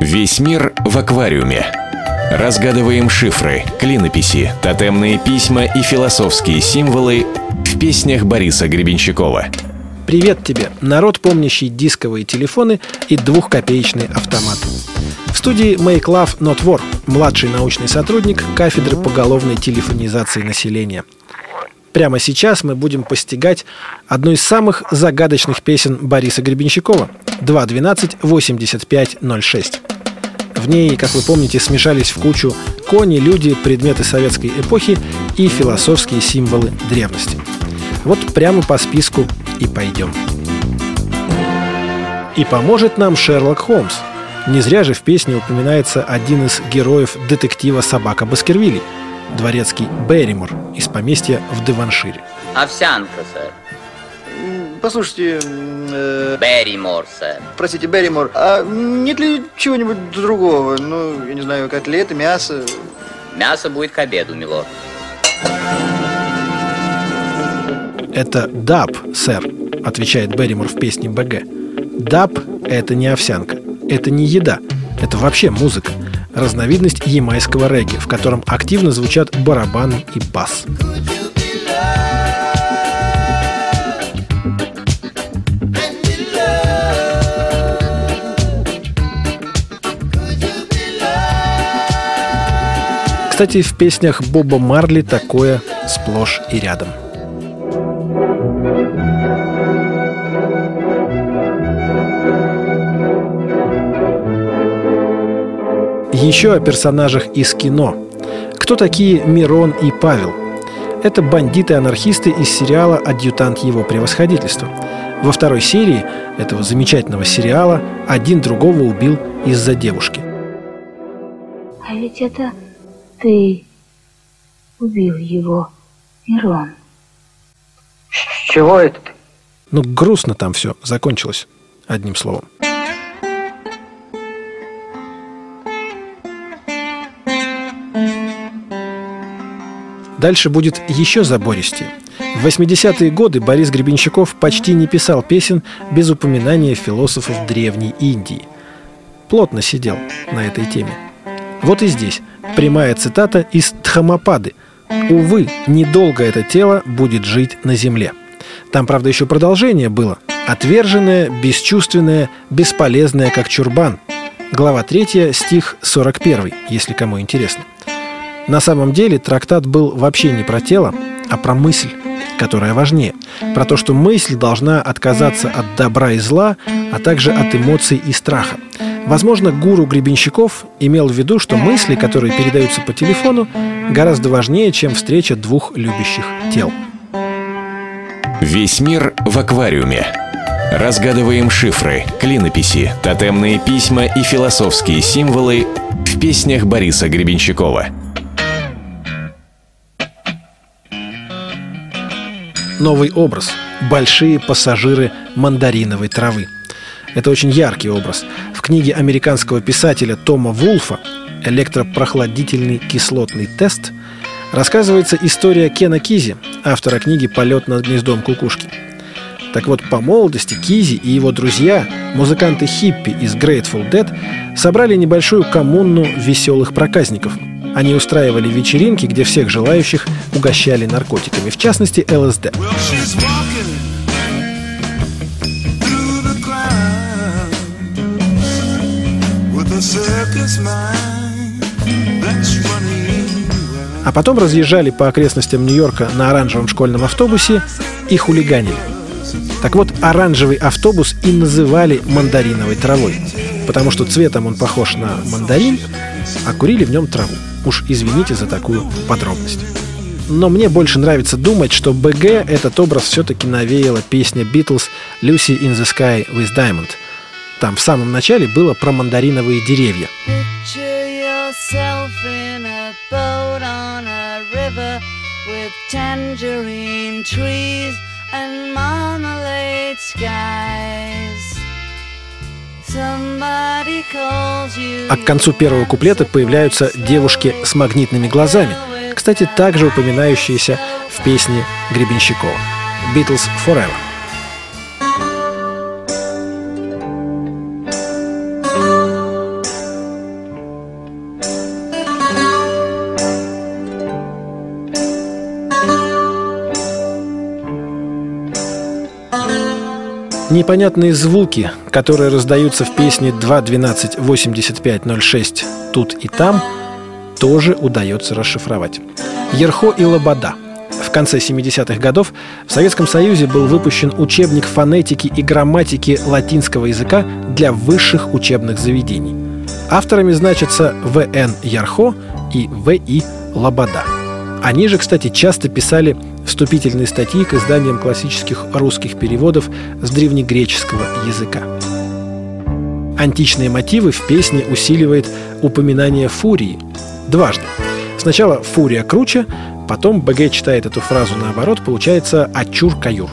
Весь мир в аквариуме. Разгадываем шифры, клинописи, тотемные письма и философские символы в песнях Бориса Гребенщикова. Привет тебе, народ, помнящий дисковые телефоны и двухкопеечные автоматы. В студии Make Love Not War, младший научный сотрудник кафедры поголовной телефонизации населения. Прямо сейчас мы будем постигать одну из самых загадочных песен Бориса Гребенщикова 2.12.85.06. В ней, как вы помните, смешались в кучу кони, люди, предметы советской эпохи и философские символы древности. Вот прямо по списку и пойдем. И поможет нам Шерлок Холмс. Не зря же в песне упоминается один из героев детектива «Собака Баскервилей» – дворецкий Берримор из поместья в Деваншире. Овсянка, сэр. Послушайте, э, Берримор, сэр. простите, Берримор, а нет ли чего-нибудь другого? Ну, я не знаю, котлеты, мясо. Мясо будет к обеду, милорд. «Это даб, сэр», — отвечает Берримор в песне БГ. «Даб — это не овсянка, это не еда, это вообще музыка, разновидность ямайского регги, в котором активно звучат барабаны и бас». Кстати, в песнях Боба Марли такое сплошь и рядом. Еще о персонажах из кино. Кто такие Мирон и Павел? Это бандиты-анархисты из сериала «Адъютант его превосходительства». Во второй серии этого замечательного сериала один другого убил из-за девушки. А ведь это ты убил его, Мирон. С чего это ты? Ну, грустно там все закончилось, одним словом. Дальше будет еще забористее. В 80-е годы Борис Гребенщиков почти не писал песен без упоминания философов Древней Индии. Плотно сидел на этой теме. Вот и здесь прямая цитата из Дхамапады. «Увы, недолго это тело будет жить на земле». Там, правда, еще продолжение было. «Отверженное, бесчувственное, бесполезное, как чурбан». Глава 3, стих 41, если кому интересно. На самом деле трактат был вообще не про тело, а про мысль, которая важнее. Про то, что мысль должна отказаться от добра и зла, а также от эмоций и страха. Возможно, гуру Гребенщиков имел в виду, что мысли, которые передаются по телефону, гораздо важнее, чем встреча двух любящих тел. Весь мир в аквариуме. Разгадываем шифры, клинописи, тотемные письма и философские символы в песнях Бориса Гребенщикова. Новый образ. Большие пассажиры мандариновой травы. Это очень яркий образ. В книге американского писателя Тома Вулфа «Электропрохладительный кислотный тест» рассказывается история Кена Кизи, автора книги «Полет над гнездом кукушки». Так вот, по молодости Кизи и его друзья, музыканты хиппи из Grateful Dead, собрали небольшую коммуну веселых проказников. Они устраивали вечеринки, где всех желающих угощали наркотиками, в частности ЛСД. А потом разъезжали по окрестностям Нью-Йорка на оранжевом школьном автобусе и хулиганили. Так вот, оранжевый автобус и называли мандариновой травой, потому что цветом он похож на мандарин, а курили в нем траву. Уж извините за такую подробность. Но мне больше нравится думать, что БГ этот образ все-таки навеяла песня Beatles «Lucy in the Sky with Diamond». Там в самом начале было про мандариновые деревья. And marmalade skies. А к концу первого куплета появляются девушки с магнитными глазами, кстати, также упоминающиеся в песне Гребенщикова «Beatles Forever». Непонятные звуки, которые раздаются в песне 2.12.85.06 «Тут и там», тоже удается расшифровать. Ерхо и Лобода. В конце 70-х годов в Советском Союзе был выпущен учебник фонетики и грамматики латинского языка для высших учебных заведений. Авторами значатся В.Н. Ярхо и В.И. Лобода. Они же, кстати, часто писали вступительные статьи к изданиям классических русских переводов с древнегреческого языка. Античные мотивы в песне усиливает упоминание фурии дважды. Сначала «фурия круче», потом БГ читает эту фразу наоборот, получается «ачур-каюрф».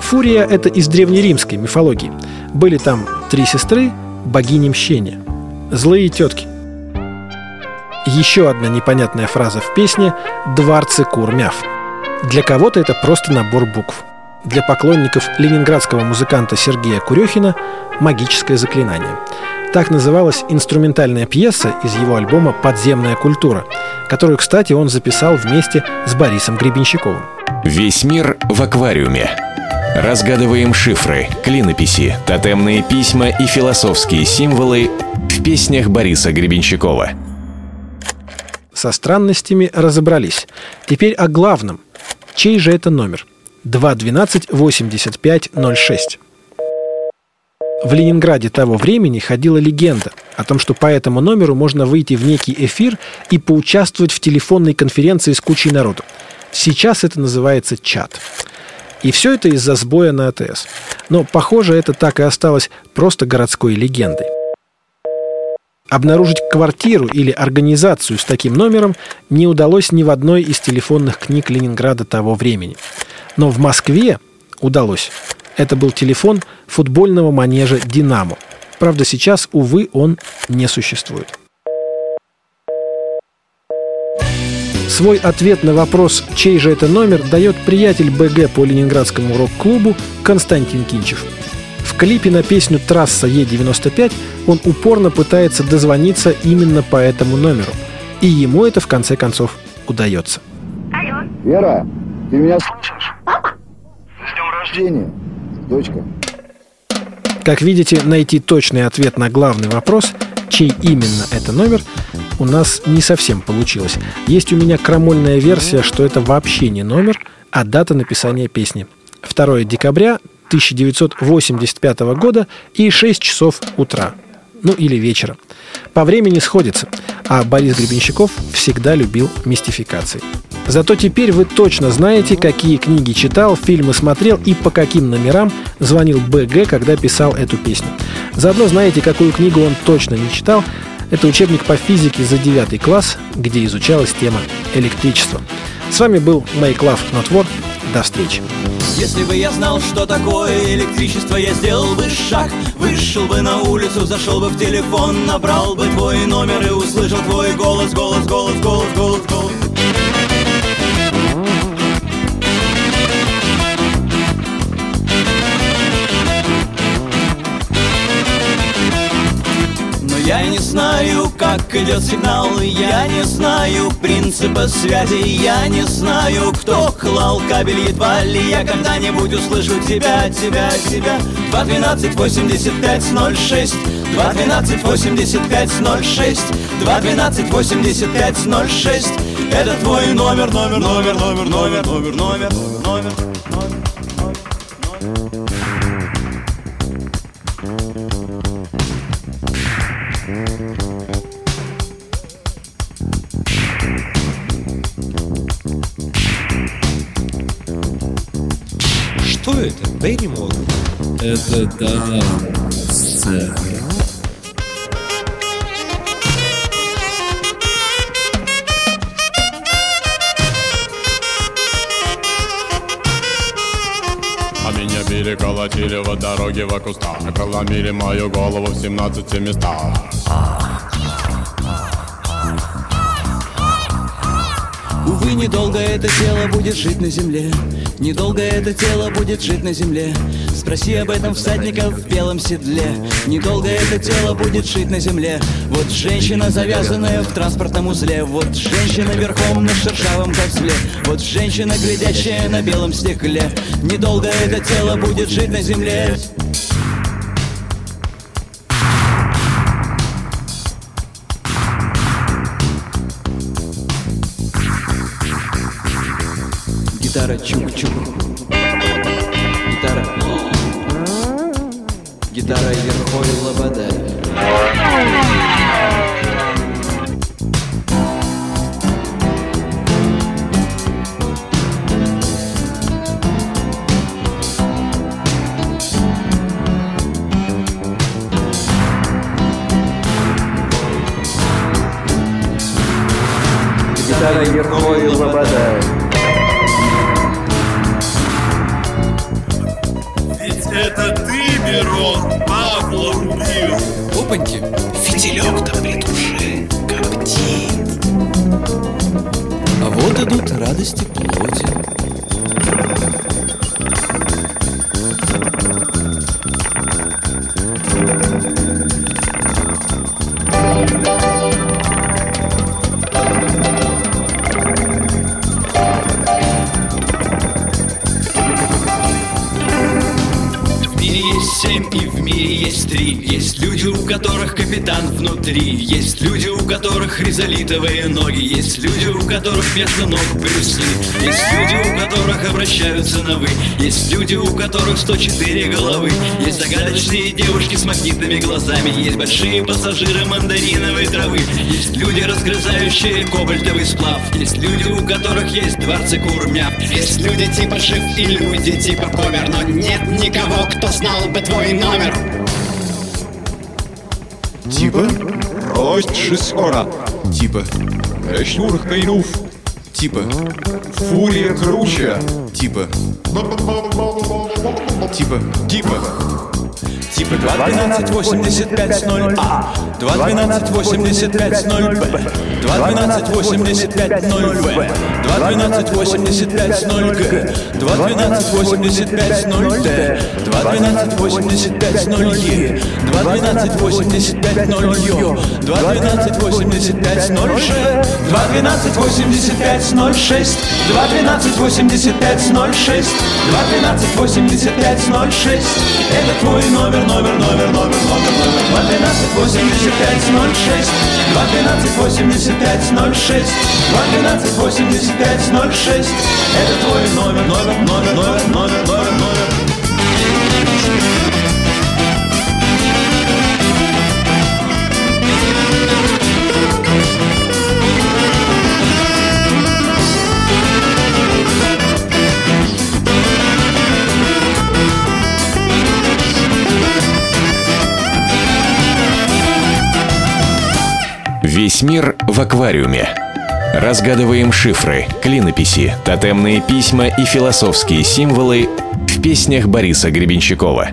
Фурия – это из древнеримской мифологии. Были там три сестры, богини мщения. Злые тетки. Еще одна непонятная фраза в песне «Дварцы курмяв». Для кого-то это просто набор букв. Для поклонников ленинградского музыканта Сергея Курехина – магическое заклинание. Так называлась инструментальная пьеса из его альбома «Подземная культура», которую, кстати, он записал вместе с Борисом Гребенщиковым. Весь мир в аквариуме. Разгадываем шифры, клинописи, тотемные письма и философские символы в песнях Бориса Гребенщикова. Со странностями разобрались. Теперь о главном. Чей же это номер? 212-8506. В Ленинграде того времени ходила легенда о том, что по этому номеру можно выйти в некий эфир и поучаствовать в телефонной конференции с кучей народу. Сейчас это называется чат. И все это из-за сбоя на АТС. Но, похоже, это так и осталось просто городской легендой. Обнаружить квартиру или организацию с таким номером не удалось ни в одной из телефонных книг Ленинграда того времени. Но в Москве удалось. Это был телефон футбольного манежа «Динамо». Правда, сейчас, увы, он не существует. Свой ответ на вопрос, чей же это номер, дает приятель БГ по Ленинградскому рок-клубу Константин Кинчев. В клипе на песню «Трасса Е95» он упорно пытается дозвониться именно по этому номеру. И ему это в конце концов удается. Вера, ты меня слышишь? Папа? С днем рождения, дочка. Как видите, найти точный ответ на главный вопрос, чей именно это номер, у нас не совсем получилось. Есть у меня крамольная версия, что это вообще не номер, а дата написания песни. 2 декабря 1985 года и 6 часов утра. Ну или вечера. По времени сходится, а Борис Гребенщиков всегда любил мистификации. Зато теперь вы точно знаете, какие книги читал, фильмы смотрел и по каким номерам звонил БГ, когда писал эту песню. Заодно знаете, какую книгу он точно не читал. Это учебник по физике за 9 класс, где изучалась тема электричества. С вами был Make Love Not War. До встречи. Если бы я знал, что такое электричество, я сделал бы шаг Вышел бы на улицу, зашел бы в телефон Набрал бы твой номер и услышал твой голос Голос, голос, голос, голос, голос я не знаю, как идет сигнал. Я не знаю принципа связи. Я не знаю, кто клал кабель Едва ли. Я когда-нибудь услышу тебя, тебя, тебя. 212 85 06 212 85 06 212 85 06 Это твой номер, номер, номер, номер, номер, номер, номер, номер, это? Берримор? Это да, сцена. А меня били, колотили в дороге в кустах Проломили мою голову в 17 местах Увы, недолго это тело будет жить на земле Недолго это тело будет жить на земле. Спроси об этом всадника в белом седле. Недолго это тело будет жить на земле. Вот женщина, завязанная в транспортном узле. Вот женщина верхом на шершавом козле Вот женщина, глядящая на белом стекле. Недолго это тело будет жить на земле Гитара чук-чук Гитара. Гитара Ерхой Лобода Павла убил. Опаньки Фитилек-то при душе коптит. А вот идут радости плоти семь и в мире есть три. Есть люди, у которых капитан внутри. Есть люди, у которых ризолитовые ноги. Есть люди, у которых вместо ног брюсы. Есть люди, у которых обращаются на вы Есть люди, у которых 104 головы. Есть загадочные девушки с магнитными глазами. Есть большие пассажиры мандариновой травы. Есть люди, разгрызающие кобальтовый сплав. Есть люди, у которых есть дворцы курмяв Есть люди типа Шиф и люди типа Помер. Но нет никого, кто знал бы твой свой номер. Типа? Рость шискора. Типа? Эшнур Кайнуф. Типа? Фурия круче. Типа? Типа? Типа? Типа 2.12.85.0А, 2.12.85.0Б, 2.12.85.0В, 2.12.85.0Г, 2.12.85.0Д, 2.12.85.0Е, 2.12.85.0Ё, 2.12.85.0Ж, 2.12.85.06, 2.12.85.06, 2.12.85.06. Это твой номер, номер, номер, номер, номер, номер. 2.12.85.06, 2.12.85.06. 212-85-06 Это твой номер, номер, номер, номер, номер, номер Весь мир в аквариуме. Разгадываем шифры, клинописи, тотемные письма и философские символы в песнях Бориса Гребенщикова.